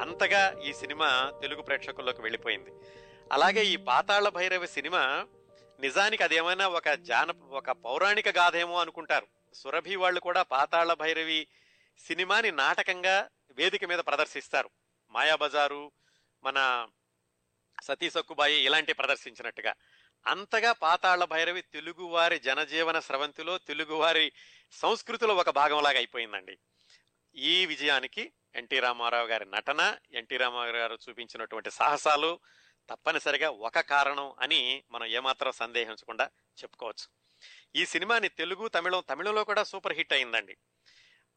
అంతగా ఈ సినిమా తెలుగు ప్రేక్షకుల్లోకి వెళ్ళిపోయింది. అలాగే ఈ పాతాళ భైరవి సినిమా నిజానికి అదేమైనా ఒక జాన ఒక పౌరాణిక గాథేమో అనుకుంటారు. సురభి వాళ్ళు కూడా పాతాళ భైరవి సినిమాని నాటకంగా వేదిక మీద ప్రదర్శిస్తారు. మాయాబజారు మన సతీ సక్కుబాయి ఇలాంటి ప్రదర్శించినట్టుగా. అంతగా పాతాళ భైరవి తెలుగువారి జనజీవన స్రవంతిలో తెలుగువారి సంస్కృతిలో ఒక భాగంలాగా అయిపోయిందండి. ఈ విజయానికి ఎన్టీ రామారావు గారి నటన ఎన్టీ రామారావు గారు చూపించినటువంటి సాహసాలు తప్పనిసరిగా ఒక కారణం అని మనం ఏమాత్రం సందేహించకుండా చెప్పుకోవచ్చు. ఈ సినిమాని తెలుగు తమిళం తమిళంలో కూడా సూపర్ హిట్ అయిందండి.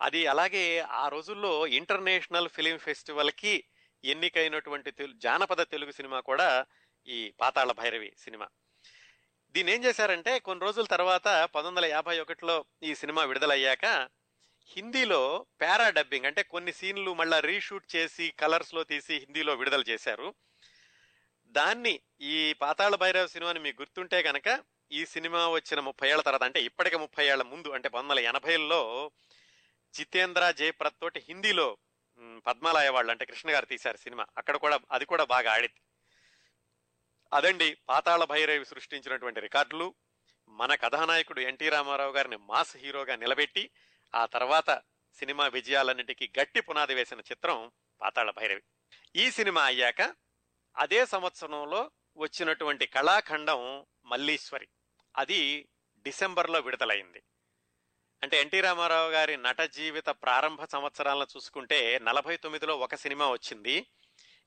అది అలాగే ఆ రోజుల్లో ఇంటర్నేషనల్ ఫిలిం ఫెస్టివల్కి ఎన్నికైనటువంటి తెలు జానపద తెలుగు సినిమా కూడా ఈ పాతాళ భైరవి సినిమా. దీన్ని ఏం చేశారంటే కొన్ని రోజుల తర్వాత పంతొమ్మిది వందల యాభై ఒకటిలో ఈ సినిమా విడుదలయ్యాక హిందీలో పారా డబ్బింగ్ అంటే కొన్ని సీన్లు మళ్ళా రీషూట్ చేసి కలర్స్లో తీసి హిందీలో విడుదల చేశారు. దాన్ని ఈ పాతాళ భైరవ సినిమాని మీకు గుర్తుంటే కనుక ఈ సినిమా వచ్చిన ముప్పై ఏళ్ళ తర్వాత అంటే ఇప్పటికే ముప్పై ఏళ్ళ ముందు అంటే పంతొమ్మిది వందల ఎనభైలో జితేంద్ర జయప్రత్ తోటి హిందీలో పద్మాలయ వాళ్ళు అంటే కృష్ణ గారు తీశారు సినిమా. అక్కడ కూడా అది కూడా బాగా ఆడింది. అదండి పాతాళ భైరవి సృష్టించినటువంటి రికార్డులు. మన కథానాయకుడు ఎన్టీ రామారావు గారిని మాస్ హీరోగా నిలబెట్టి ఆ తర్వాత సినిమా విజయాలన్నిటికీ గట్టి పునాది వేసిన చిత్రం పాతాళ భైరవి. ఈ సినిమా అయ్యాక అదే సంవత్సరంలో వచ్చినటువంటి కళాఖండం మల్లీశ్వరి. అది డిసెంబర్లో విడుదలైంది. అంటే ఎన్టీ రామారావు గారి నట జీవిత ప్రారంభ సంవత్సరాలను చూసుకుంటే నలభై తొమ్మిదిలో ఒక సినిమా వచ్చింది.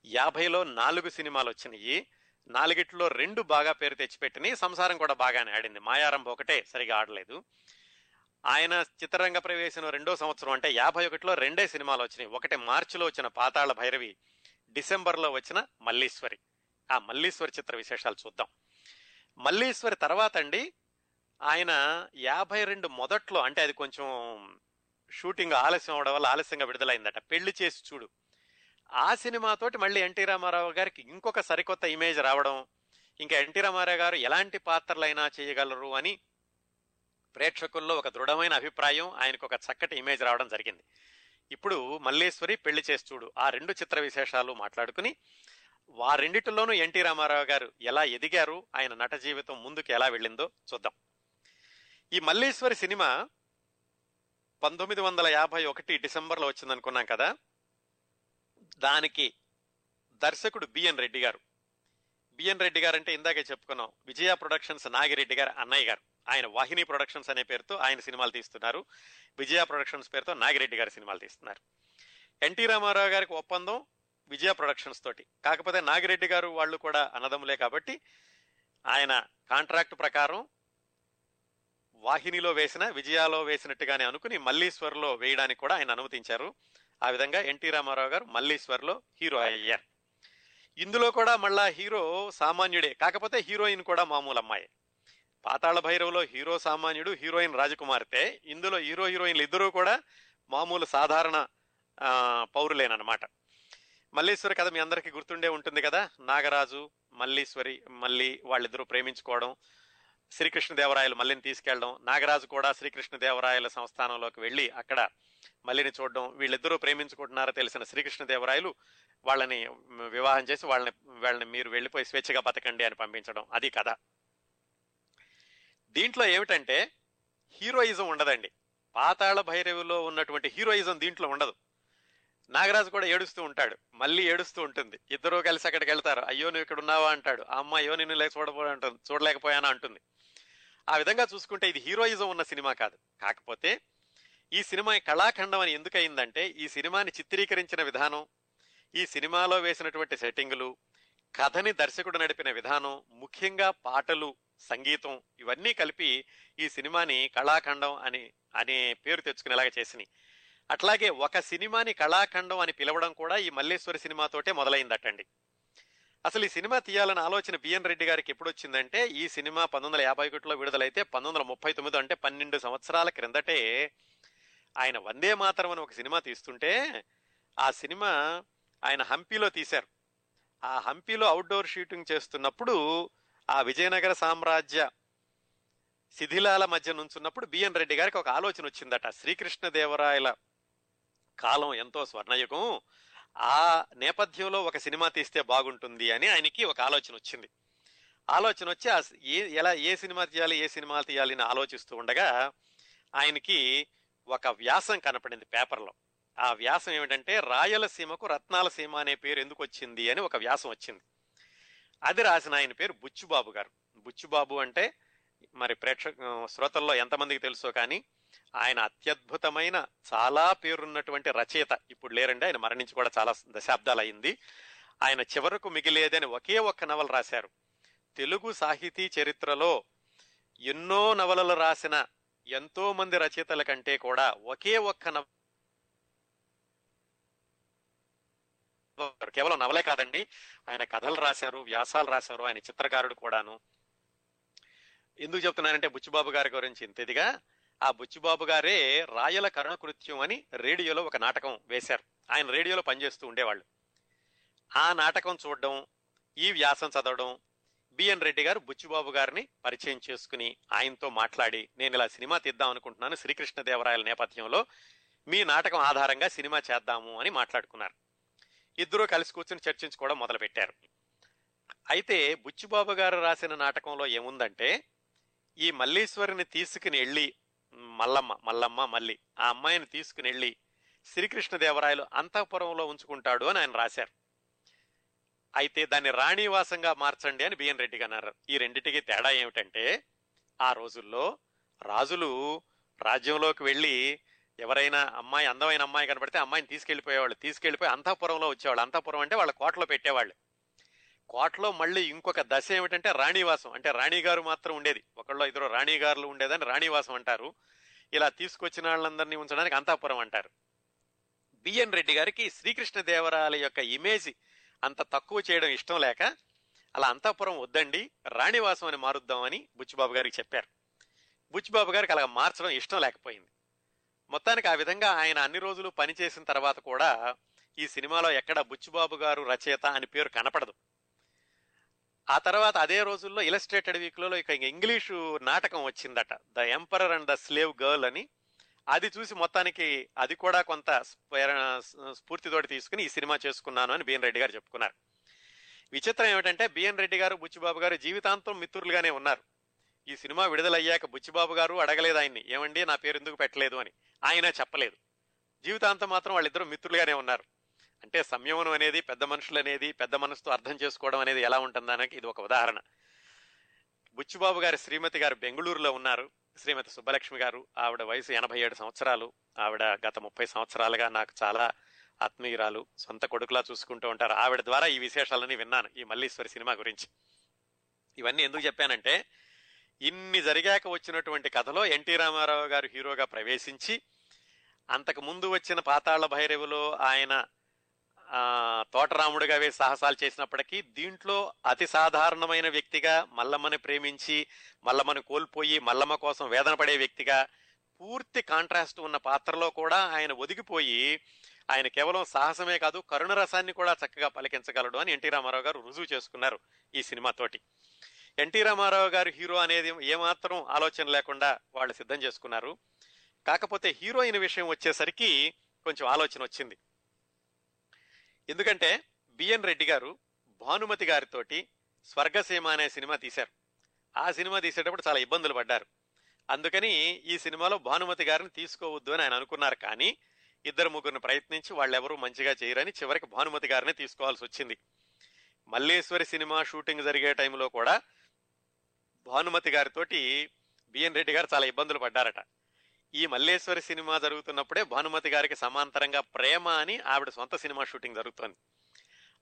యాభైలో నాలుగు సినిమాలు వచ్చినాయి. నాలుగిట్లో రెండు బాగా పేరు తెచ్చిపెట్టినాయి. సంసారం కూడా బాగానే ఆడింది. మాయారంభ ఒకటే సరిగా ఆడలేదు. ఆయన చిత్రరంగ ప్రవేశం రెండో సంవత్సరం అంటే యాభై ఒకటిలో రెండే సినిమాలు వచ్చినాయి. ఒకటి మార్చిలో వచ్చిన పాతాళ భైరవి డిసెంబర్లో వచ్చిన మల్లీశ్వరి. ఆ మల్లీశ్వరి చిత్ర విశేషాలు చూద్దాం. మల్లీశ్వరి తర్వాత అండి ఆయన యాభై రెండు మొదట్లో అంటే అది కొంచెం షూటింగ్ ఆలస్యం అవడం వల్ల ఆలస్యంగా విడుదలైందట. పెళ్ళి చేసి చూడు. ఆ సినిమాతోటి మళ్ళీ ఎన్టీ రామారావు గారికి ఇంకొక సరికొత్త ఇమేజ్ రావడం ఇంకా ఎన్టీ రామారావు గారు ఎలాంటి పాత్రలైనా చేయగలరు అని ప్రేక్షకుల్లో ఒక దృఢమైన అభిప్రాయం ఆయనకు ఒక చక్కటి ఇమేజ్ రావడం జరిగింది. ఇప్పుడు మల్లేశ్వరి పెళ్ళి చేస్తూడు చూడు ఆ రెండు చిత్ర విశేషాలు మాట్లాడుకుని వారెండిటిలోనూ ఎన్టీ రామారావు గారు ఎలా ఎదిగారు ఆయన నట జీవితం ముందుకు ఎలా వెళ్ళిందో చూద్దాం. ఈ మల్లేశ్వరి సినిమా పంతొమ్మిది వందల యాభై ఒకటి డిసెంబర్లో వచ్చిందనుకున్నాం కదా దానికి దర్శకుడు బిఎన్ రెడ్డి గారు. బిఎన్ రెడ్డి గారు అంటే ఇందాకే చెప్పుకున్నాం విజయ ప్రొడక్షన్స్ నాగిరెడ్డి గారు అన్నయ్య గారు. ఆయన వాహిని ప్రొడక్షన్స్ అనే పేరుతో ఆయన సినిమాలు తీస్తున్నారు. విజయ ప్రొడక్షన్స్ పేరుతో నాగిరెడ్డి గారి సినిమాలు తీస్తున్నారు. ఎన్టీ రామారావు గారికి ఒప్పందం విజయ ప్రొడక్షన్స్ తోటి. కాకపోతే నాగిరెడ్డి గారు వాళ్ళు కూడా అన్నదమ్ములే కాబట్టి ఆయన కాంట్రాక్ట్ ప్రకారం వాహినిలో వేసిన విజయాలో వేసినట్టుగానే అనుకుని మల్లీశ్వర్లో వేయడానికి కూడా ఆయన అనుమతించారు. ఆ విధంగా ఎన్టీ రామారావు గారు మల్లీశ్వర్లో హీరో అయ్యారు. ఇందులో కూడా మళ్ళా హీరో సామాన్యుడే. కాకపోతే హీరోయిన్ కూడా మామూలు అమ్మాయి పాతాళ భైరవలో హీరో సామాన్యుడు హీరోయిన్ రాజకుమార్తె ఇందులో హీరో హీరోయిన్లు ఇద్దరూ కూడా మామూలు సాధారణ పౌరులేనమాట మల్లీశ్వరి కథ మీ అందరికీ గుర్తుండే ఉంటుంది కదా? నాగరాజు మల్లీశ్వరి మళ్ళీ వాళ్ళిద్దరూ ప్రేమించుకోవడం శ్రీకృష్ణదేవరాయలు మల్లిని తీసుకెళ్ళడం నాగరాజు కూడా శ్రీకృష్ణదేవరాయల సంస్థానంలోకి వెళ్ళి అక్కడ మల్లిని చూడడం వీళ్ళిద్దరూ ప్రేమించుకుంటున్నారో తెలిసిన శ్రీకృష్ణదేవరాయలు వాళ్ళని వివాహం చేసి వాళ్ళని వాళ్ళని మీరు వెళ్ళిపోయి స్వేచ్ఛగా బతకండి అని పంపించడం అది కథ. దీంట్లో ఏమిటంటే హీరోయిజం ఉండదండి. పాతాళ భైరవిలో ఉన్నటువంటి హీరోయిజం దీంట్లో ఉండదు. నాగరాజు కూడా ఏడుస్తూ ఉంటాడు. మళ్ళీ ఏడుస్తూ ఉంటుంది. ఇద్దరూ కలిసి అక్కడికి వెళ్తారు. అయ్యో నువ్వు ఇక్కడ ఉన్నావా అంటాడు. ఆ అమ్మ అయ్యో నిన్ను లేక చూడబో అంటుంది. చూడలేకపోయానా అంటుంది. ఆ విధంగా చూసుకుంటే ఇది హీరోయిజం ఉన్న సినిమా కాదు. కాకపోతే ఈ సినిమా కళాఖండం అని ఎందుకయిందంటే ఈ సినిమాని చిత్రీకరించిన విధానం ఈ సినిమాలో వేసినటువంటి సెట్టింగులు కథని దర్శకుడు నడిపిన విధానం ముఖ్యంగా పాటలు సంగీతం ఇవన్నీ కలిపి ఈ సినిమాని కళాఖండం అని అనే పేరు తెచ్చుకునేలాగా చేసినాయి. అట్లాగే ఒక సినిమాని కళాఖండం అని పిలవడం కూడా ఈ మల్లేశ్వరి సినిమాతోటే మొదలైందటండి. అసలు ఈ సినిమా తీయాలన్న ఆలోచన బిఎన్ రెడ్డి గారికి ఎప్పుడు వచ్చిందంటే ఈ సినిమా పంతొమ్మిది వందల యాభై ఒకటిలో విడుదలైతే పంతొమ్మిది వందల ముప్పై తొమ్మిది అంటే పన్నెండు సంవత్సరాల క్రిందటే ఆయన వందే మాతరం అని ఒక సినిమా తీస్తుంటే ఆ సినిమా ఆయన హంపీలో తీశారు. ఆ హంపీలో అవుట్డోర్ షూటింగ్ చేస్తున్నప్పుడు ఆ విజయనగర సామ్రాజ్య శిథిలాల మధ్య నుంచున్నప్పుడు బిఎన్ రెడ్డి గారికి ఒక ఆలోచన వచ్చిందట. శ్రీకృష్ణదేవరాయల కాలం ఎంతో స్వర్ణయుగం. ఆ నేపథ్యంలో ఒక సినిమా తీస్తే బాగుంటుంది అని ఆయనకి ఒక ఆలోచన వచ్చింది. ఆలోచన వచ్చి ఆ ఏ ఎలా ఏ సినిమా తీయాలి ఏ సినిమా తీయాలి అని ఆలోచిస్తూ ఉండగా ఆయనకి ఒక వ్యాసం కనపడింది పేపర్లో. ఆ వ్యాసం ఏమిటంటే రాయలసీమకు రత్నాల సీమ అనే పేరు ఎందుకు వచ్చింది అని ఒక వ్యాసం వచ్చింది. అది రాసిన ఆయన పేరు బుచ్చుబాబు గారు. బుచ్చుబాబు అంటే మరి ప్రేక్షక శ్రోతల్లో ఎంతమందికి తెలుసో కానీ ఆయన అత్యద్భుతమైన చాలా పేరున్నటువంటి రచయిత. ఇప్పుడు లేరండి ఆయన మరణించి కూడా చాలా దశాబ్దాలు అయింది. ఆయన చివరకు మిగిలేదని ఒకే ఒక్క నవల రాశారు. తెలుగు సాహితీ చరిత్రలో ఎన్నో నవలలు రాసిన ఎంతో మంది రచయితల కంటే కూడా ఒకే ఒక్క నవ కేవలం నవలే కాదండి ఆయన కథలు రాశారు వ్యాసాలు రాశారు ఆయన చిత్రకారుడు కూడాను. ఎందుకు చెప్తున్నానంటే బుచ్చిబాబు గారి గురించి ఇంతదిగా ఆ బుచ్చిబాబు గారే రాయల కరుణకృత్యం అని రేడియోలో ఒక నాటకం వేశారు. ఆయన రేడియోలో పనిచేస్తూ ఉండేవాళ్ళు. ఆ నాటకం చూడడం ఈ వ్యాసం చదవడం బిఎన్ రెడ్డి గారు బుచ్చిబాబు గారిని పరిచయం చేసుకుని ఆయనతో మాట్లాడి నేను ఇలా సినిమా తీద్దాం అనుకుంటున్నాను శ్రీకృష్ణదేవరాయల నేపథ్యంలో మీ నాటకం ఆధారంగా సినిమా చేద్దాము అని మాట్లాడుకున్నారు. ఇద్దరూ కలిసి కూర్చుని చర్చించుకోవడం మొదలుపెట్టారు. అయితే బుచ్చిబాబు గారు రాసిన నాటకంలో ఏముందంటే ఈ మల్లీశ్వరిని తీసుకుని వెళ్ళి మల్లమ్మ మల్లమ్మ మల్లి ఆ అమ్మాయిని తీసుకుని వెళ్ళి శ్రీకృష్ణదేవరాయలు అంతఃపురంలో ఉంచుకుంటాడు అని ఆయన రాశారు. అయితే దాన్ని రాణివాసంగా మార్చండి అని బిఎన్ రెడ్డి అన్నారు. ఈ రెండింటికి తేడా ఏమిటంటే ఆ రోజుల్లో రాజులు రాజ్యంలోకి వెళ్ళి ఎవరైనా అమ్మాయి అందమైన అమ్మాయి కనబడితే అమ్మాయిని తీసుకెళ్ళిపోయేవాళ్ళు తీసుకెళ్ళిపోయి అంతఃపురంలో వచ్చేవాళ్ళు. అంతఃపురం అంటే వాళ్ళ కోటలో పెట్టేవాళ్ళు. కోటలో మళ్ళీ ఇంకొక దశ ఏమిటంటే రాణివాసం. అంటే రాణిగారు మాత్రం ఉండేది. ఒకళ్ళు ఇద్దరు రాణిగారులు ఉండేదని రాణివాసం అంటారు. ఇలా తీసుకొచ్చిన వాళ్ళందరినీ ఉంచడానికి అంతాపురం అంటారు. బిఎన్ రెడ్డి గారికి శ్రీకృష్ణ దేవరాయల యొక్క ఇమేజ్ అంత తక్కువ చేయడం ఇష్టం లేక అలా అంతాపురం వద్దండి రాణివాసం అని మారుద్దామని బుచ్చిబాబు గారికి చెప్పారు. బుచ్చిబాబు గారికి అలా మార్చడం ఇష్టం లేకపోయింది. మొత్తానికి ఆ విధంగా ఆయన అన్ని రోజులు పనిచేసిన తర్వాత కూడా ఈ సినిమాలో ఎక్కడ బుచ్చిబాబు గారు రచయిత అని పేరు కనపడదు. ఆ తర్వాత అదే రోజుల్లో ఇలస్ట్రేటెడ్ వీక్లలో ఇక ఇంగ్లీషు నాటకం వచ్చిందట. The emperor and the slave girl అని. అది చూసి మొత్తానికి అది కూడా కొంత స్ఫూర్తితోటి తీసుకుని ఈ సినిమా చేసుకున్నాను అని బిఎన్ రెడ్డి గారు చెప్పుకున్నారు. విచిత్రం ఏమిటంటే బిఎన్ రెడ్డి గారు బుచ్చిబాబు గారు జీవితాంతం మిత్రులుగానే ఉన్నారు. ఈ సినిమా విడుదలయ్యాక బుచ్చిబాబు గారు అడగలేదు ఆయన్ని. ఏమండి నా పేరు ఎందుకు పెట్టలేదు అని. ఆయన చెప్పలేదు. జీవితాంతం మాత్రం వాళ్ళిద్దరూ మిత్రులుగానే ఉన్నారు. అంటే సంయమనం అనేది పెద్ద మనుషులు అనేది పెద్ద మనసుతో అర్థం చేసుకోవడం అనేది ఎలా ఉంటుందనకి ఇది ఒక ఉదాహరణ. బుచ్చిబాబు గారి శ్రీమతి గారు బెంగళూరులో ఉన్నారు. శ్రీమతి సుబ్బలక్ష్మి గారు ఆవిడ వయసు ఎనభై ఏడు సంవత్సరాలు. ఆవిడ గత ముప్పై సంవత్సరాలుగా నాకు చాలా ఆత్మీయురాలు సొంత కొడుకులా చూసుకుంటూ ఉంటారు. ఆవిడ ద్వారా ఈ విశేషాలని విన్నాను ఈ మల్లీశ్వరి సినిమా గురించి. ఇవన్నీ ఎందుకు చెప్పానంటే ఇన్ని జరిగాక వచ్చినటువంటి కథలో ఎన్టీ రామారావు గారు హీరోగా ప్రవేశించి అంతకు ముందు వచ్చిన పాతాళ భైరవులో ఆయన తోటరాముడుగా తోటరాముడిగా వేసి సాహసాలు చేసినప్పటికీ దీంట్లో అతి సాధారణమైన వ్యక్తిగా మల్లమ్మని ప్రేమించి మల్లమ్మని కోల్పోయి మల్లమ్మ కోసం వేదన పడే వ్యక్తిగా పూర్తి కాంట్రాస్ట్ ఉన్న పాత్రలో కూడా ఆయన ఒదిగిపోయి ఆయన కేవలం సాహసమే కాదు కరుణ రసాన్ని కూడా చక్కగా పలికించగలడు అని ఎన్టీ రామారావు గారు రుజువు చేసుకున్నారు ఈ సినిమాతోటి ఎన్టీ రామారావు గారు హీరో అనేది ఏమాత్రం ఆలోచన లేకుండా వాళ్ళు సిద్ధం చేసుకున్నారు. కాకపోతే హీరోయిన్ విషయం వచ్చేసరికి కొంచెం ఆలోచన వచ్చింది. ఎందుకంటే బిఎన్ రెడ్డి గారు భానుమతి గారితోటి స్వర్గసీమ అనే సినిమా తీశారు. ఆ సినిమా తీసేటప్పుడు చాలా ఇబ్బందులు పడ్డారు. అందుకని ఈ సినిమాలో భానుమతి గారిని తీసుకోవద్దు అని ఆయన అనుకున్నారు కానీ ఇద్దరు ముగ్గురిని ప్రయత్నించి వాళ్ళెవరూ మంచిగా చేయరని చివరికి భానుమతి గారిని తీసుకోవాల్సి వచ్చింది. మల్లేశ్వరి సినిమా షూటింగ్ జరిగే టైంలో కూడా భానుమతి గారితోటి బిఎన్ రెడ్డి గారు చాలా ఇబ్బందులు పడ్డారట. ఈ మల్లేశ్వరి సినిమా జరుగుతున్నప్పుడే భానుమతి గారికి సమాంతరంగా ప్రేమ అని ఆవిడ సొంత సినిమా షూటింగ్ జరుగుతోంది.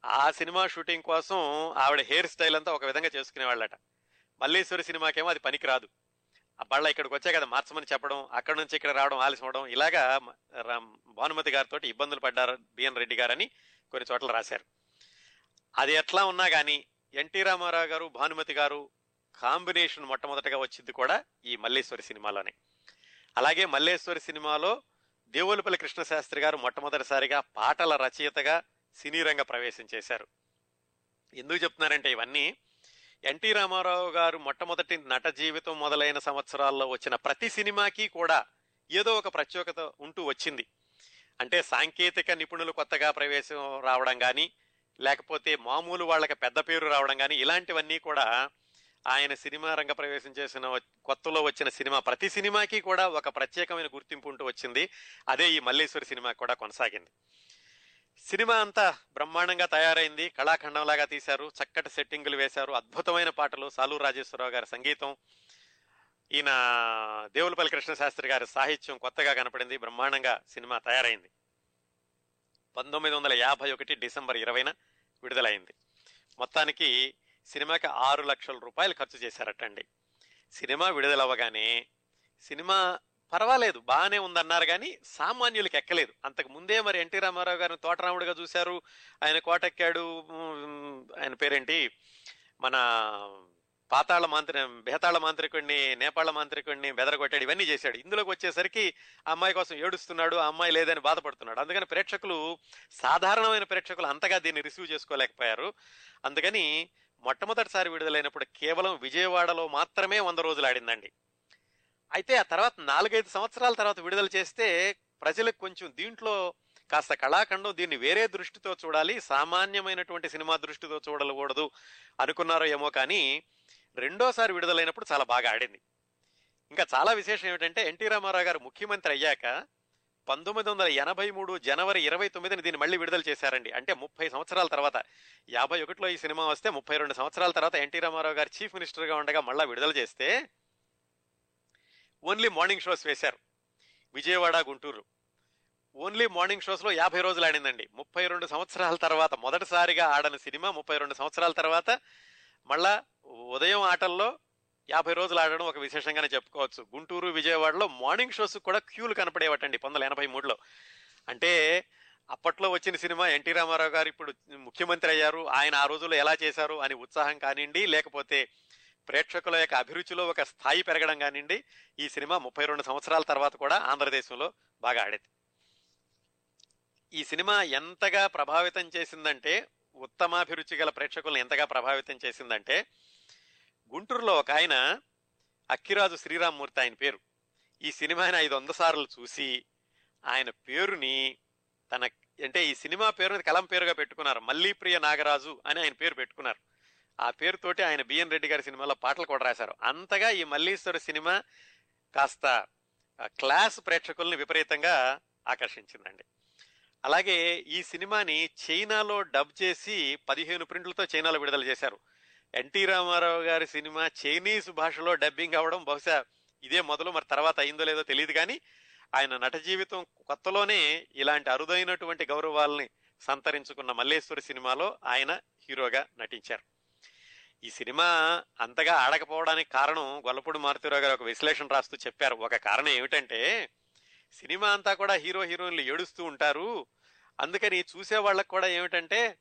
ఆ సినిమా షూటింగ్ కోసం ఆవిడ హెయిర్ స్టైల్ అంతా ఒక విధంగా చేసుకునేవాళ్ళట మల్లేశ్వరి సినిమాకేమో అది పనికిరాదు. ఆ బళ్ళ ఇక్కడికి వచ్చే కదా మార్చమని చెప్పడం అక్కడ నుంచి ఇక్కడ రావడం ఆలస్యం అవడం ఇలాగా రా- భానుమతి గారితో ఇబ్బందులు పడ్డారు బిఎన్ రెడ్డి గారని కొన్ని చోట్ల రాశారు. అది ఎట్లా ఉన్నా కానీ ఎన్టీ రామారావు గారు భానుమతి గారు కాంబినేషన్ మొట్టమొదటగా వచ్చింది కూడా ఈ మల్లేశ్వరి సినిమాలోనే. అలాగే మల్లేశ్వరి సినిమాలో దేవులపల్లి కృష్ణశాస్త్రి గారు మొట్టమొదటిసారిగా పాటల రచయితగా సినీ రంగ ప్రవేశం చేశారు. ఎందుకు చెప్తున్నారంటే ఇవన్నీ ఎన్టీ రామారావు గారు మొట్టమొదటి నట జీవితం మొదలైన సంవత్సరాల్లో వచ్చిన ప్రతి సినిమాకి కూడా ఏదో ఒక ప్రత్యేకత ఉంటూ వచ్చింది. అంటే సాంకేతిక నిపుణులు కొత్తగా ప్రవేశం రావడం కానీ లేకపోతే మామూలు వాళ్ళకి పెద్ద పేరు రావడం కానీ ఇలాంటివన్నీ కూడా ఆయన సినిమా రంగ ప్రవేశం చేసిన కొత్తలో వచ్చిన సినిమా ప్రతి సినిమాకి కూడా ఒక ప్రత్యేకమైన గుర్తింపు ఉంటూ వచ్చింది. అదే ఈ మల్లేశ్వరి సినిమా కూడా కొనసాగింది. సినిమా అంతా బ్రహ్మాండంగా తయారైంది. కళాఖండంలాగా తీశారు. చక్కటి సెట్టింగులు వేశారు. అద్భుతమైన పాటలు. సాలూ రాజేశ్వరరావు గారి సంగీతం. ఈయన దేవులపల్లి కృష్ణ శాస్త్రి గారి సాహిత్యం కొత్తగా కనపడింది. బ్రహ్మాండంగా సినిమా తయారైంది. పంతొమ్మిది వందల యాభై ఒకటి డిసెంబర్ ఇరవైన విడుదలైంది. మొత్తానికి సినిమాకి ఆరు లక్షల రూపాయలు ఖర్చు చేశారటండి. సినిమా విడుదలవ్వగానే సినిమా పర్వాలేదు బాగానే ఉందన్నారు కానీ సామాన్యులకి ఎక్కలేదు. అంతకు ముందే మరి ఎన్టీ రామారావు గారిని తోటరాముడిగా చూశారు ఆయన కోటెక్కాడు ఆయన పేరేంటి? మన పాతాళ మాంత్రి బేతాళ మాంత్రికుడిని నేపాళ మాంత్రికుడిని బెదరగొట్టాడు ఇవన్నీ చేశాడు. ఇందులోకి వచ్చేసరికి ఆ అమ్మాయి కోసం ఏడుస్తున్నాడు ఆ అమ్మాయి లేదని బాధపడుతున్నాడు. అందుకని ప్రేక్షకులు సాధారణమైన ప్రేక్షకులు అంతగా దీన్ని రిసీవ్ చేసుకోలేకపోయారు. అందుకని మొట్టమొదటిసారి విడుదలైనప్పుడు కేవలం విజయవాడలో మాత్రమే వంద రోజులు ఆడిందండి. అయితే ఆ తర్వాత నాలుగైదు సంవత్సరాల తర్వాత విడుదల చేస్తే ప్రజలకు కొంచెం దీంట్లో కాస్త కళాఖండం దీన్ని వేరే దృష్టితో చూడాలి సామాన్యమైనటువంటి సినిమా దృష్టితో చూడకూడదు అనుకున్నారో ఏమో కానీ రెండోసారి విడుదలైనప్పుడు చాలా బాగా ఆడింది. ఇంకా చాలా విశేషం ఏమిటంటే ఎన్టీ రామారావు గారు ముఖ్యమంత్రి అయ్యాక పంతొమ్మిది వందల ఎనభై మూడు జనవరి ఇరవై తొమ్మిదిని దీన్ని మళ్ళీ విడుదల చేశారండి. అంటే ముప్పై సంవత్సరాల తర్వాత. యాభై ఒకటిలో ఈ సినిమా వస్తే ముప్పై రెండు సంవత్సరాల తర్వాత ఎన్టీ రామారావు గారు చీఫ్ మినిస్టర్గా ఉండగా మళ్ళా విడుదల చేస్తే ఓన్లీ మార్నింగ్ షోస్ వేశారు. విజయవాడ గుంటూరు. ఓన్లీ మార్నింగ్ షోస్లో యాభై రోజులు ఆడిందండి. ముప్పై రెండు సంవత్సరాల తర్వాత మొదటిసారిగా ఆడని సినిమా ముప్పై రెండు సంవత్సరాల తర్వాత మళ్ళా ఉదయం ఆటల్లో యాభై రోజులు ఆడడం ఒక విశేషంగానే చెప్పుకోవచ్చు. గుంటూరు విజయవాడలో మార్నింగ్ షోస్ కూడా క్యూలు కనపడేవటండి పంతొమ్మిది వందల ఎనభై మూడులో. అంటే అప్పట్లో వచ్చిన సినిమా ఎన్టీ రామారావు గారు ఇప్పుడు ముఖ్యమంత్రి అయ్యారు. ఆయన ఆ రోజుల్లో ఎలా చేశారు అని ఉత్సాహం కానివ్వండి లేకపోతే ప్రేక్షకుల యొక్క అభిరుచిలో ఒక స్థాయి పెరగడం కానివ్వండి ఈ సినిమా ముప్పై రెండు సంవత్సరాల తర్వాత కూడా ఆంధ్రదేశంలో బాగా ఆడేది. ఈ సినిమా ఎంతగా ప్రభావితం చేసిందంటే ఉత్తమాభిరుచి గల ప్రేక్షకులను ఎంతగా ప్రభావితం చేసిందంటే గుంటూరులో ఒక ఆయన అక్కిరాజు శ్రీరామ్మూర్తి ఆయన పేరు. ఈ సినిమాని ఐదు వంద సార్లు చూసి ఆయన పేరుని తన అంటే ఈ సినిమా పేరుని కలం పేరుగా పెట్టుకున్నారు. మల్లీప్రియ నాగరాజు అని ఆయన పేరు పెట్టుకున్నారు. ఆ పేరుతోటి ఆయన బిఎన్ రెడ్డి గారి సినిమాలో పాటలు కూడా రాశారు. అంతగా ఈ మల్లీశ్వర సినిమా కాస్త క్లాస్ ప్రేక్షకుల్ని విపరీతంగా ఆకర్షించిందండి. అలాగే ఈ సినిమాని చైనాలో డబ్ చేసి పదిహేను ప్రింట్లతో చైనాలో విడుదల చేశారు. ఎన్టీ రామారావు గారి సినిమా చైనీస్ భాషలో డబ్బింగ్ అవ్వడం బహుశా ఇదే మొదలు మరి తర్వాత అయిందో లేదో తెలియదు కానీ ఆయన నట జీవితం కొత్తలోనే ఇలాంటి అరుదైనటువంటి గౌరవాల్ని సంతరించుకున్న మల్లేశ్వరి సినిమాలో ఆయన హీరోగా నటించారు. ఈ సినిమా అంతగా ఆడకపోవడానికి కారణం గొల్లపూడి మారుతిరావు గారు ఒక విశ్లేషణ రాస్తూ చెప్పారు. ఒక కారణం ఏమిటంటే సినిమా అంతా కూడా హీరో హీరోయిన్లు ఏడుస్తూ ఉంటారు. అందుకని చూసే వాళ్ళకు కూడా ఏమిటంటే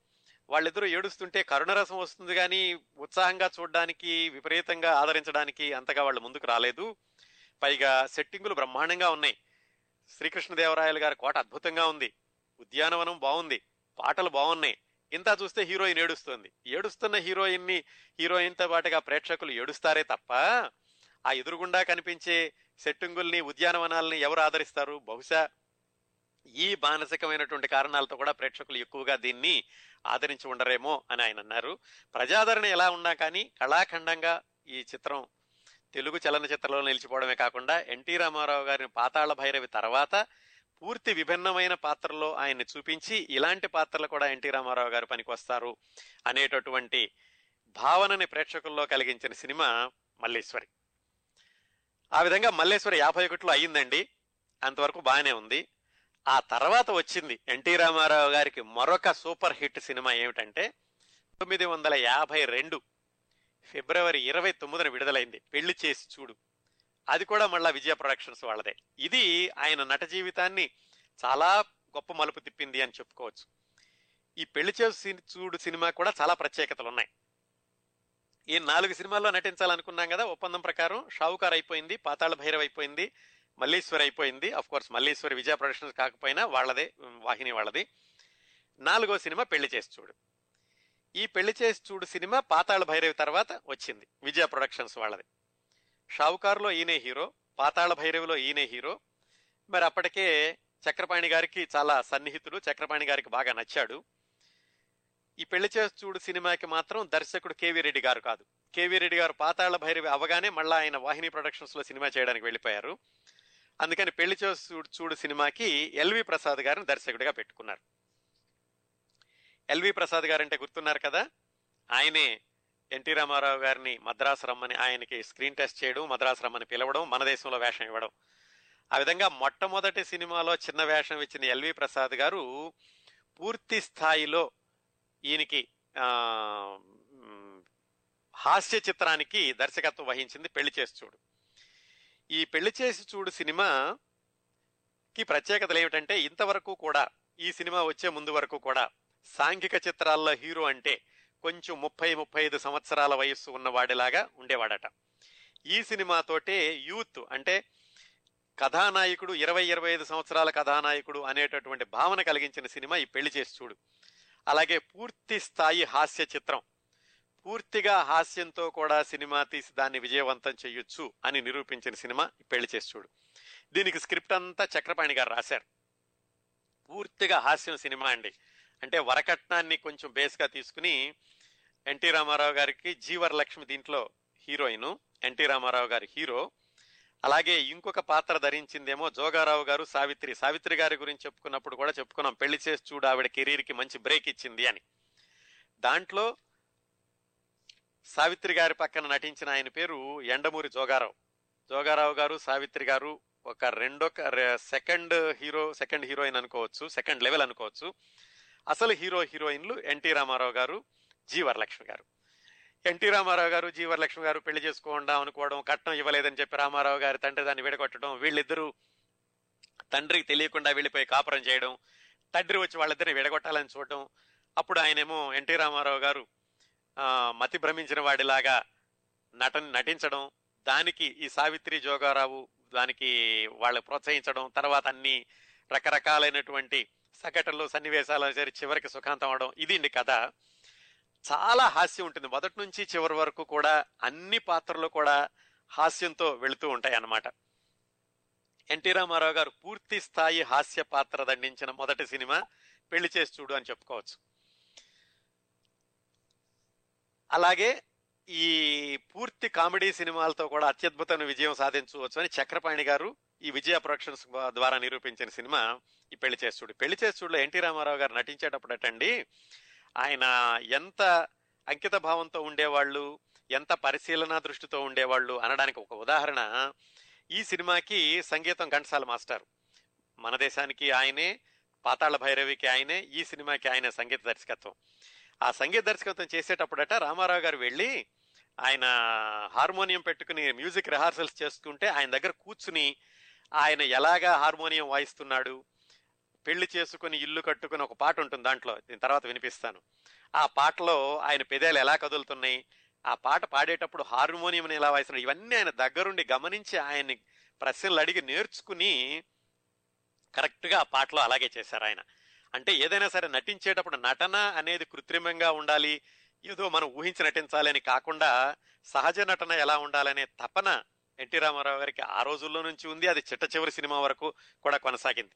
వాళ్ళిద్దరూ ఏడుస్తుంటే కరుణరసం వస్తుంది కానీ ఉత్సాహంగా చూడడానికి విపరీతంగా ఆదరించడానికి అంతగా వాళ్ళు ముందుకు రాలేదు. పైగా సెట్టింగులు బ్రహ్మాండంగా ఉన్నాయి. శ్రీకృష్ణదేవరాయలు గారి కోట అద్భుతంగా ఉంది. ఉద్యానవనం బాగుంది. పాటలు బాగున్నాయి. ఇంత చూస్తే హీరోయిన్ ఏడుస్తుంది. ఏడుస్తున్న హీరోయిన్ని హీరోయిన్తో పాటుగా ప్రేక్షకులు ఏడుస్తారే తప్ప ఆ ఎదురుగుండా కనిపించే సెట్టింగుల్ని ఉద్యానవనాల్ని ఎవరు ఆదరిస్తారు? బహుశా ఈ మానసికమైనటువంటి కారణాలతో కూడా ప్రేక్షకులు ఎక్కువగా దీన్ని ఆదరించి ఉండరేమో అని ఆయన అన్నారు. ప్రజాదరణ ఎలా ఉన్నా కానీ కళాఖండంగా ఈ చిత్రం తెలుగు చలనచిత్రంలో నిలిచిపోవడమే కాకుండా ఎన్టీ రామారావు గారిని పాతాళ భైరవి తర్వాత పూర్తి విభిన్నమైన పాత్రలో ఆయన్ని చూపించి ఇలాంటి పాత్రలు కూడా ఎన్టీ రామారావు గారు పనికొస్తారు అనేటటువంటి భావనని ప్రేక్షకుల్లో కలిగించిన సినిమా మల్లేశ్వరి. ఆ విధంగా మల్లేశ్వరి యాభై ఒకటిలో అయ్యిందండి. అంతవరకు బాగానే ఉంది. ఆ తర్వాత వచ్చింది ఎన్టీ రామారావు గారికి మరొక సూపర్ హిట్ సినిమా ఏమిటంటే తొమ్మిది వందల యాభై రెండు ఫిబ్రవరి ఇరవై తొమ్మిదిన విడుదలైంది. పెళ్ళి చేసి చూడు. అది కూడా మళ్ళా విజయ ప్రొడక్షన్స్ వాళ్ళదే. ఇది ఆయన నట జీవితాన్ని చాలా గొప్ప మలుపు తిప్పింది అని చెప్పుకోవచ్చు. ఈ పెళ్ళి చేసి చూడు సినిమా కూడా చాలా ప్రత్యేకతలు ఉన్నాయి. ఈ నాలుగు సినిమాల్లో నటించాలనుకున్నాం కదా ఒప్పందం ప్రకారం షావుకార్ అయిపోయింది పాతాళ భైరవ్ అయిపోయింది మల్లీశ్వరి అయిపోయింది. Of course Malliswari Vijaya productions కాకపోయినా వాళ్ళదే వాహిని వాళ్ళది. నాలుగో సినిమా పెళ్ళి చేసి చూడు. ఈ పెళ్ళి చేసి చూడు సినిమా పాతాళ భైరవి తర్వాత వచ్చింది. విజయ ప్రొడక్షన్స్ వాళ్ళది. షావుకారులో ఈయనే హీరో పాతాళ భైరవిలో ఈయనే హీరో. మరి అప్పటికే చక్రపాణి గారికి చాలా సన్నిహితుడు చక్రపాణి గారికి బాగా నచ్చాడు. ఈ పెళ్ళి చేసి చూడు సినిమాకి మాత్రం దర్శకుడు కేవీ రెడ్డి గారు కాదు. కేవీ రెడ్డి గారు పాతాళ భైరవి అవగానే మళ్ళా ఆయన వాహిని ప్రొడక్షన్స్లో సినిమా చేయడానికి వెళ్ళిపోయారు. అందుకని పెళ్ళి చూడు చూడు సినిమాకి ఎల్వి ప్రసాద్ గారిని దర్శకుడిగా పెట్టుకున్నారు. ఎల్వి ప్రసాద్ గారంటే గుర్తున్నారు కదా? ఆయనే ఎన్టీ రామారావు గారిని మద్రాసు రమ్మని ఆయనకి స్క్రీన్ టెస్ట్ చేయడం మద్రాసు రమ్మని పిలవడం మన దేశంలో వేషం ఇవ్వడం. ఆ విధంగా మొట్టమొదటి సినిమాలో చిన్న వేషం ఇచ్చిన ఎల్వి ప్రసాద్ గారు పూర్తి స్థాయిలో ఈయనకి హాస్య చిత్రానికి దర్శకత్వం వహించింది పెళ్ళి చేసి చూడు. ఈ పెళ్ళి చేసి చూడు సినిమాకి ప్రత్యేకతలు ఏమిటంటే ఇంతవరకు కూడా ఈ సినిమా వచ్చే ముందు వరకు కూడా సాంఘిక చిత్రాల్లో హీరో అంటే కొంచెం ముప్పై ముప్పై ఐదు సంవత్సరాల వయస్సు ఉన్నవాడిలాగా ఉండేవాడట. ఈ సినిమాతోటే యూత్ అంటే కథానాయకుడు ఇరవై ఇరవై ఐదు సంవత్సరాల కథానాయకుడు అనేటటువంటి భావన కలిగించిన సినిమా ఈ పెళ్ళి చేసి చూడు. అలాగే పూర్తి స్థాయి హాస్య చిత్రం పూర్తిగా హాస్యంతో కూడా సినిమా తీసి దాన్ని విజయవంతం చేయొచ్చు అని నిరూపించిన సినిమా పెళ్ళి చేసి చూడు. దీనికి స్క్రిప్ట్ అంతా చక్రపాణి గారు రాశారు. పూర్తిగా హాస్యం సినిమా అండి. అంటే వరకట్నాన్ని కొంచెం బేస్గా తీసుకుని ఎన్టీ రామారావు గారికి జీవరలక్ష్మి దీంట్లో హీరోయిన్. ఎన్టీ రామారావు గారి హీరో. అలాగే ఇంకొక పాత్ర ధరించిందేమో జోగారావు గారు సావిత్రి. సావిత్రి గారి గురించి చెప్పుకున్నప్పుడు కూడా చెప్పుకున్నాం పెళ్ళి చేసి చూడు ఆవిడ కెరీర్కి మంచి బ్రేక్ ఇచ్చింది అని. దాంట్లో సావిత్రి గారి పక్కన నటించిన ఆయన పేరు ఎండమూరి జోగారావు. జోగారావు గారు సావిత్రి గారు ఒక రెండో సెకండ్ హీరో సెకండ్ హీరోయిన్ అనుకోవచ్చు సెకండ్ లెవెల్ అనుకోవచ్చు. అసలు హీరో హీరోయిన్లు ఎన్టీ రామారావు గారు జీ వరలక్ష్మి గారు. ఎన్టీ రామారావు గారు జీ వరలక్ష్మి గారు పెళ్ళి చేసుకోకుండా అనుకోవడం కట్నం ఇవ్వలేదని చెప్పి రామారావు గారి తండ్రి దాన్ని విడగొట్టడం వీళ్ళిద్దరూ తండ్రికి తెలియకుండా వెళ్ళిపోయి కాపురం చేయడం తండ్రి వచ్చి వాళ్ళిద్దరిని విడగొట్టాలని చూడడం అప్పుడు ఆయనేమో ఎన్టీ రామారావు గారు మతి భ్రమించిన వాడిలాగా నటన నటించడం దానికి ఈ సావిత్రి జోగారావు దానికి వాళ్ళు ప్రోత్సహించడం తర్వాత అన్ని రకరకాలైనటువంటి సంఘటనలు సన్నివేశాలు సరి చివరికి సుఖాంతం అవడం ఇది అండి కథ. చాలా హాస్యం ఉంటుంది. మొదటి నుంచి చివరి వరకు కూడా అన్ని పాత్రలు కూడా హాస్యంతో వెళుతూ ఉంటాయి అన్నమాట ఎన్టీ రామారావు గారు పూర్తి స్థాయి హాస్య పాత్ర దండించిన మొదటి సినిమా పెళ్ళి చేసి చూడు అని చెప్పుకోవచ్చు. అలాగే ఈ పూర్తి కామెడీ సినిమాలతో కూడా అత్యద్భుతమైన విజయం సాధించవచ్చు అని చక్రపాణి గారు ఈ విజయ ప్రొడక్షన్స్ ద్వారా నిరూపించిన సినిమా ఈ పెళ్ళి చేస్తుడు పెళ్ళి చేస్తుడులో ఎన్టీ రామారావు గారు నటించేటప్పుడటండి ఆయన ఎంత అంకిత భావంతో ఉండేవాళ్ళు ఎంత పరిశీలన దృష్టితో ఉండేవాళ్ళు అనడానికి ఒక ఉదాహరణ ఈ సినిమాకి సంగీతం ఘంటసాల మాస్టర్. మన దేశానికి ఆయనే పాతాళ భైరవికి ఆయనే ఈ సినిమాకి ఆయన సంగీత దర్శకత్వం. ఆ సంగీత దర్శకత్వం చేసేటప్పుడట రామారావు గారు వెళ్ళి ఆయన హార్మోనియం పెట్టుకుని మ్యూజిక్ రిహార్సల్స్ చేసుకుంటే ఆయన దగ్గర కూర్చుని ఆయన ఎలాగా హార్మోనియం వాయిస్తున్నాడు పెళ్ళి చేసుకుని ఇల్లు కట్టుకుని ఒక పాట ఉంటుంది దాంట్లో దీని తర్వాత వినిపిస్తాను. ఆ పాటలో ఆయన పెదాలు ఎలా కదులుతున్నాయి ఆ పాట పాడేటప్పుడు హార్మోనియం ఎలా వాయిస్తున్నాడు ఇవన్నీ ఆయన దగ్గరుండి గమనించి ఆయన్ని ప్రశ్నలు అడిగి నేర్చుకుని కరెక్ట్గా ఆ పాటలో అలాగే చేశారు ఆయన. అంటే ఏదైనా సరే నటించేటప్పుడు నటన అనేది కృత్రిమంగా ఉండాలి ఏదో మనం ఊహించి నటించాలని కాకుండా సహజ నటన ఎలా ఉండాలనే తపన ఎన్టీ రామారావు గారికి ఆ రోజుల్లో నుంచి ఉంది. అది చిట్ట చివరి సినిమా వరకు కూడా కొనసాగింది.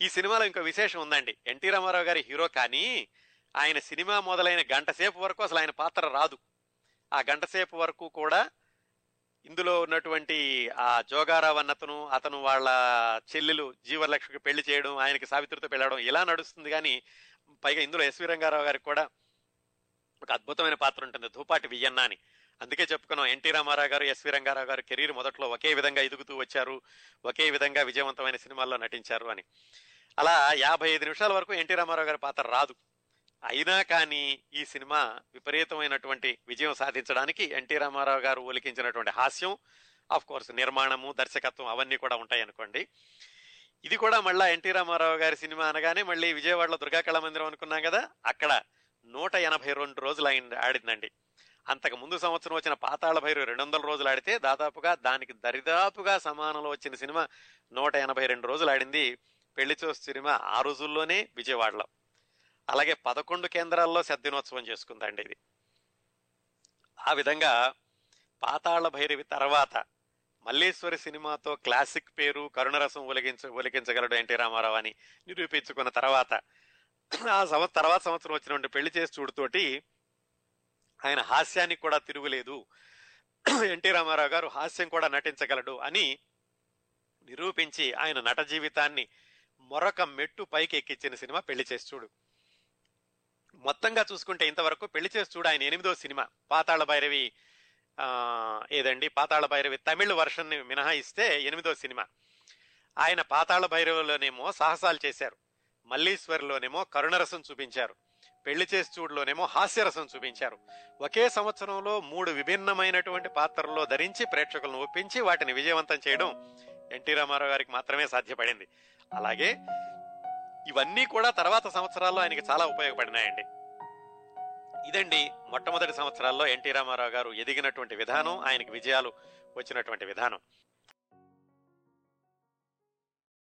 ఈ సినిమాలో ఇంకో విశేషం ఉందండి. ఎన్టీ రామారావు గారి హీరో కానీ ఆయన సినిమా మొదలైన గంట సేపు వరకు అసలు ఆయన పాత్ర రాదు. ఆ గంట సేపు వరకు కూడా ఇందులో ఉన్నటువంటి ఆ జోగారావు అన్నతను అతను వాళ్ళ చెల్లెలు జీవలక్ష్మికి పెళ్ళి చేయడం ఆయనకి సావిత్రితో పెళ్ళడం ఇలా నడుస్తుంది. కానీ పైగా ఇందులో ఎస్వి రంగారావు గారికి కూడా ఒక అద్భుతమైన పాత్ర ఉంటుంది. ధూపాటి వియన్న అని. అందుకే చెప్పుకున్నాం ఎన్టీ రామారావు గారు ఎస్వి రంగారావు గారు కెరీర్ మొదట్లో ఒకే విధంగా ఎదుగుతూ వచ్చారు ఒకే విధంగా విజయవంతమైన సినిమాల్లో నటించారు అని. అలా యాభై ఐదు నిమిషాల వరకు ఎన్టీ రామారావు గారి పాత్ర రాదు. అయినా కానీ ఈ సినిమా విపరీతమైనటువంటి విజయం సాధించడానికి ఎన్టీ రామారావు గారు ఒలికించినటువంటి హాస్యం ఆఫ్ కోర్స్ నిర్మాణము దర్శకత్వం అవన్నీ కూడా ఉంటాయి అనుకోండి. ఇది కూడా మళ్ళా ఎన్టీ రామారావు గారి సినిమా అనగానే మళ్ళీ విజయవాడలో దుర్గాకళా మందిరం అనుకున్నాం కదా అక్కడ నూట ఎనభై రెండు రోజులు అయింది ఆడిందండి. అంతకు ముందు సంవత్సరం వచ్చిన పాతాళ భైరు రెండు వందల రోజులు ఆడితే దాదాపుగా దానికి దరిదాపుగా సమానంలో వచ్చిన సినిమా నూట ఎనభై రెండు రోజులు ఆడింది. పెళ్ళి చూసి సినిమా ఆ రోజుల్లోనే విజయవాడలో. అలాగే పదకొండు కేంద్రాల్లో శతదినోత్సవం చేసుకుందండి ఇది. ఆ విధంగా పాతాళ భైరవి తర్వాత మల్లేశ్వరి సినిమాతో క్లాసిక్ పేరు కరుణరసం ఒలిగించ ఒలికించగలడు ఎన్టీ రామారావు అని నిరూపించుకున్న తర్వాత ఆ సంవత్సరం తర్వాత సంవత్సరం వచ్చినటువంటి పెళ్ళి చేసి చూడుతోటి ఆయన హాస్యానికి కూడా తిరుగులేదు. ఎన్టీ రామారావు గారు హాస్యం కూడా నటించగలడు అని నిరూపించి ఆయన నట జీవితాన్ని మరొక మెట్టు పైకి ఎక్కించిన సినిమా పెళ్ళి చేసి చూడు. మొత్తంగా చూసుకుంటే ఇంతవరకు పెళ్ళి చేసి చూడు ఆయన ఎనిమిదో సినిమా పాతాళ భైరవి ఏదండి? పాతాళ భైరవి తమిళ్ వర్షన్ని మినహాయిస్తే ఎనిమిదో సినిమా. ఆయన పాతాళ భైరవిలోనేమో సాహసాలు చేశారు. మల్లీశ్వరిలోనేమో కరుణరసం చూపించారు. పెళ్ళి చేసి చూడులోనేమో హాస్యరసం చూపించారు. ఒకే సంవత్సరంలో మూడు విభిన్నమైనటువంటి పాత్రల్లో ధరించి ప్రేక్షకులను ఒప్పించి వాటిని విజయవంతం చేయడం ఎన్టీ రామారావు గారికి మాత్రమే సాధ్యపడింది. అలాగే ఇవన్నీ కూడా తర్వాత సంవత్సరాల్లో ఆయనకి చాలా ఉపయోగపడినాయండి. ఇదండి మొట్టమొదటి సంవత్సరాల్లో ఎన్టీ రామారావు గారు ఎదిగినటువంటి విధానం ఆయనకి విజయాలు వచ్చినటువంటి విధానం.